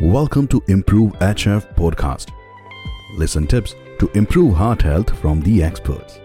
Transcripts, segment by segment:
Welcome to Improve HF podcast. Listen tips to improve heart health from the experts.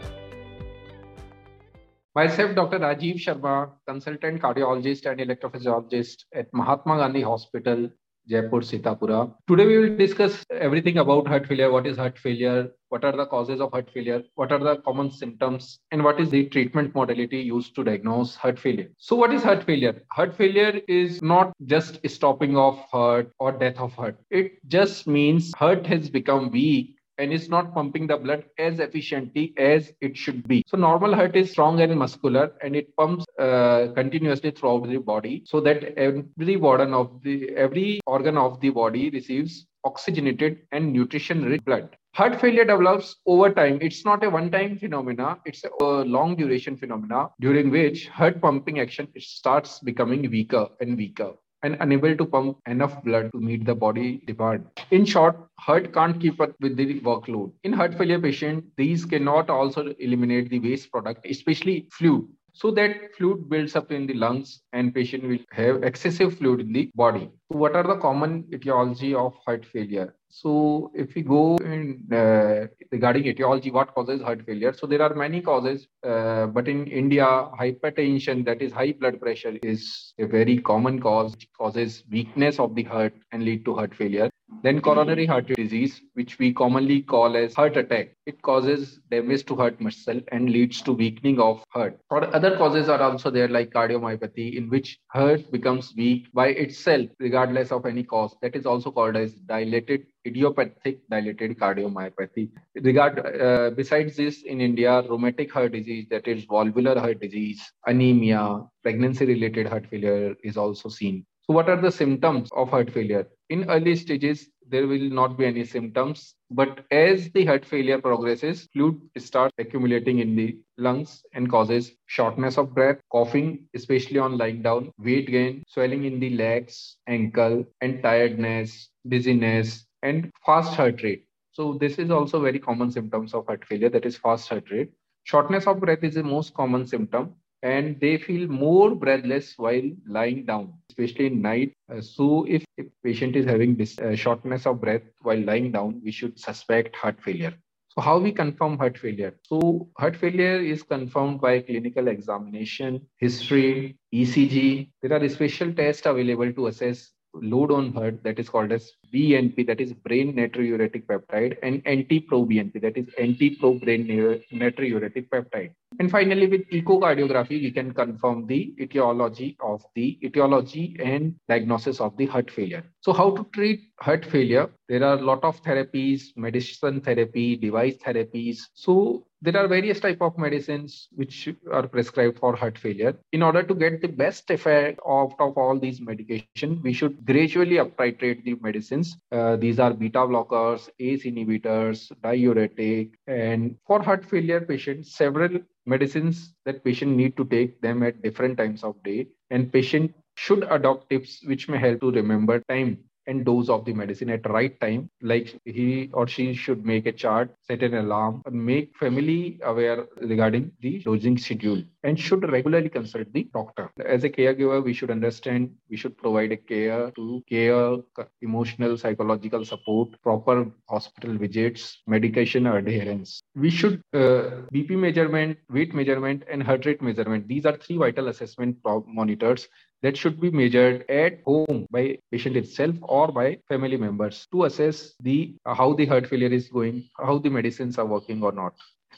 Myself, Dr. Rajeev Sharma, consultant cardiologist and electrophysiologist at Mahatma Gandhi Hospital, Jaipur, Sitapura. Today we will discuss everything about heart failure. What is heart failure? What are the causes of heart failure? What are the common symptoms? And what is the treatment modality used to diagnose heart failure? So what is heart failure? Heart failure is not just stopping of heart or death of heart. It just means heart has become weak and it's not pumping the blood as efficiently as it should be. So normal heart is strong and muscular and it pumps uh, continuously throughout the body so that every organ of the every organ of the body receives oxygenated and nutrition rich blood. Heart failure develops over time. It's not a one time phenomena. It's a long duration phenomena during which heart pumping action starts becoming weaker and weaker and unable to pump enough blood to meet the body demand. In short, heart can't keep up with the workload. In heart failure patient, these cannot also eliminate the waste product, especially fluid. So that fluid builds up in the lungs and patient will have excessive fluid in the body. So what are the common etiology of heart failure? So if we go in uh, regarding etiology, what causes heart failure? So there are many causes, uh, but in India, hypertension, that is high blood pressure, is a very common cause, causes weakness of the heart and lead to heart failure. Then coronary heart disease, which we commonly call as heart attack. It causes damage to heart muscle and leads to weakening of heart. Or other causes are also there like cardiomyopathy, in which heart becomes weak by itself, regardless of any cause. That is also called as dilated idiopathic dilated cardiomyopathy. Regard, uh, besides this, in India, rheumatic heart disease, that is valvular heart disease, anemia, pregnancy-related heart failure is also seen. So, what are the symptoms of heart failure? In early stages, there will not be any symptoms, but as the heart failure progresses, fluid starts accumulating in the lungs and causes shortness of breath, coughing, especially on lying down, weight gain, swelling in the legs, ankle, and tiredness, dizziness, and fast heart rate. So this is also very common symptoms of heart failure, that is fast heart rate. Shortness of breath is the most common symptom and they feel more breathless while lying down, especially in night. Uh, so, if a patient is having this uh, shortness of breath while lying down, we should suspect heart failure. So, how we confirm heart failure? So, heart failure is confirmed by clinical examination, history, ECG. There are special tests available to assess load on heart that is called as BNP, that is brain natriuretic peptide, and NT-proBNP, that is NT-probrain natriuretic peptide. And finally, with echocardiography, we can confirm the etiology of the etiology and diagnosis of the heart failure. So, how to treat heart failure? There are a lot of therapies, medicine therapy, device therapies. So, there are various type of medicines which are prescribed for heart failure. In order to get the best effect out of all these medication, we should gradually up titrate the medicines. Uh, these are beta blockers, ACE inhibitors, diuretic, and for heart failure patients, several medicines that patient need to take them at different times of day and patient should adopt tips which may help to remember time and dose of the medicine at right time like he or she should make a chart set an alarm make family aware regarding the dosing schedule and should regularly consult the doctor. As a caregiver we should understand we should provide a care to care emotional psychological support proper hospital visits medication adherence. We should uh, bp measurement weight measurement and heart rate measurement. These are three vital assessment monitors that should be measured at home by patient itself or by family members to assess the uh, how the heart failure is going, how the medicines are working or not.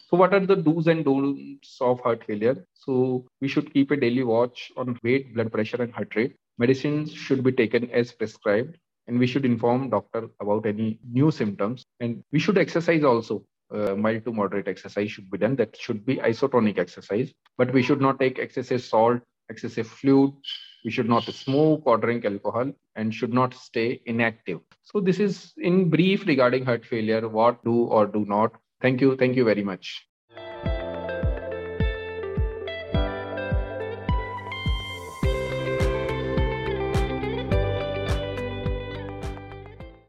So, what are the do's and don'ts of heart failure? So, we should keep a daily watch on weight, blood pressure, and heart rate. Medicines should be taken as prescribed, and we should inform doctor about any new symptoms. And we should exercise also. Uh, mild to moderate exercise should be done. That should be isotonic exercise, but we should not take excessive salt, excessive fluid, we should not smoke or drink alcohol and should not stay inactive. So this is in brief regarding heart failure, what do or do not. Thank you. Thank you very much.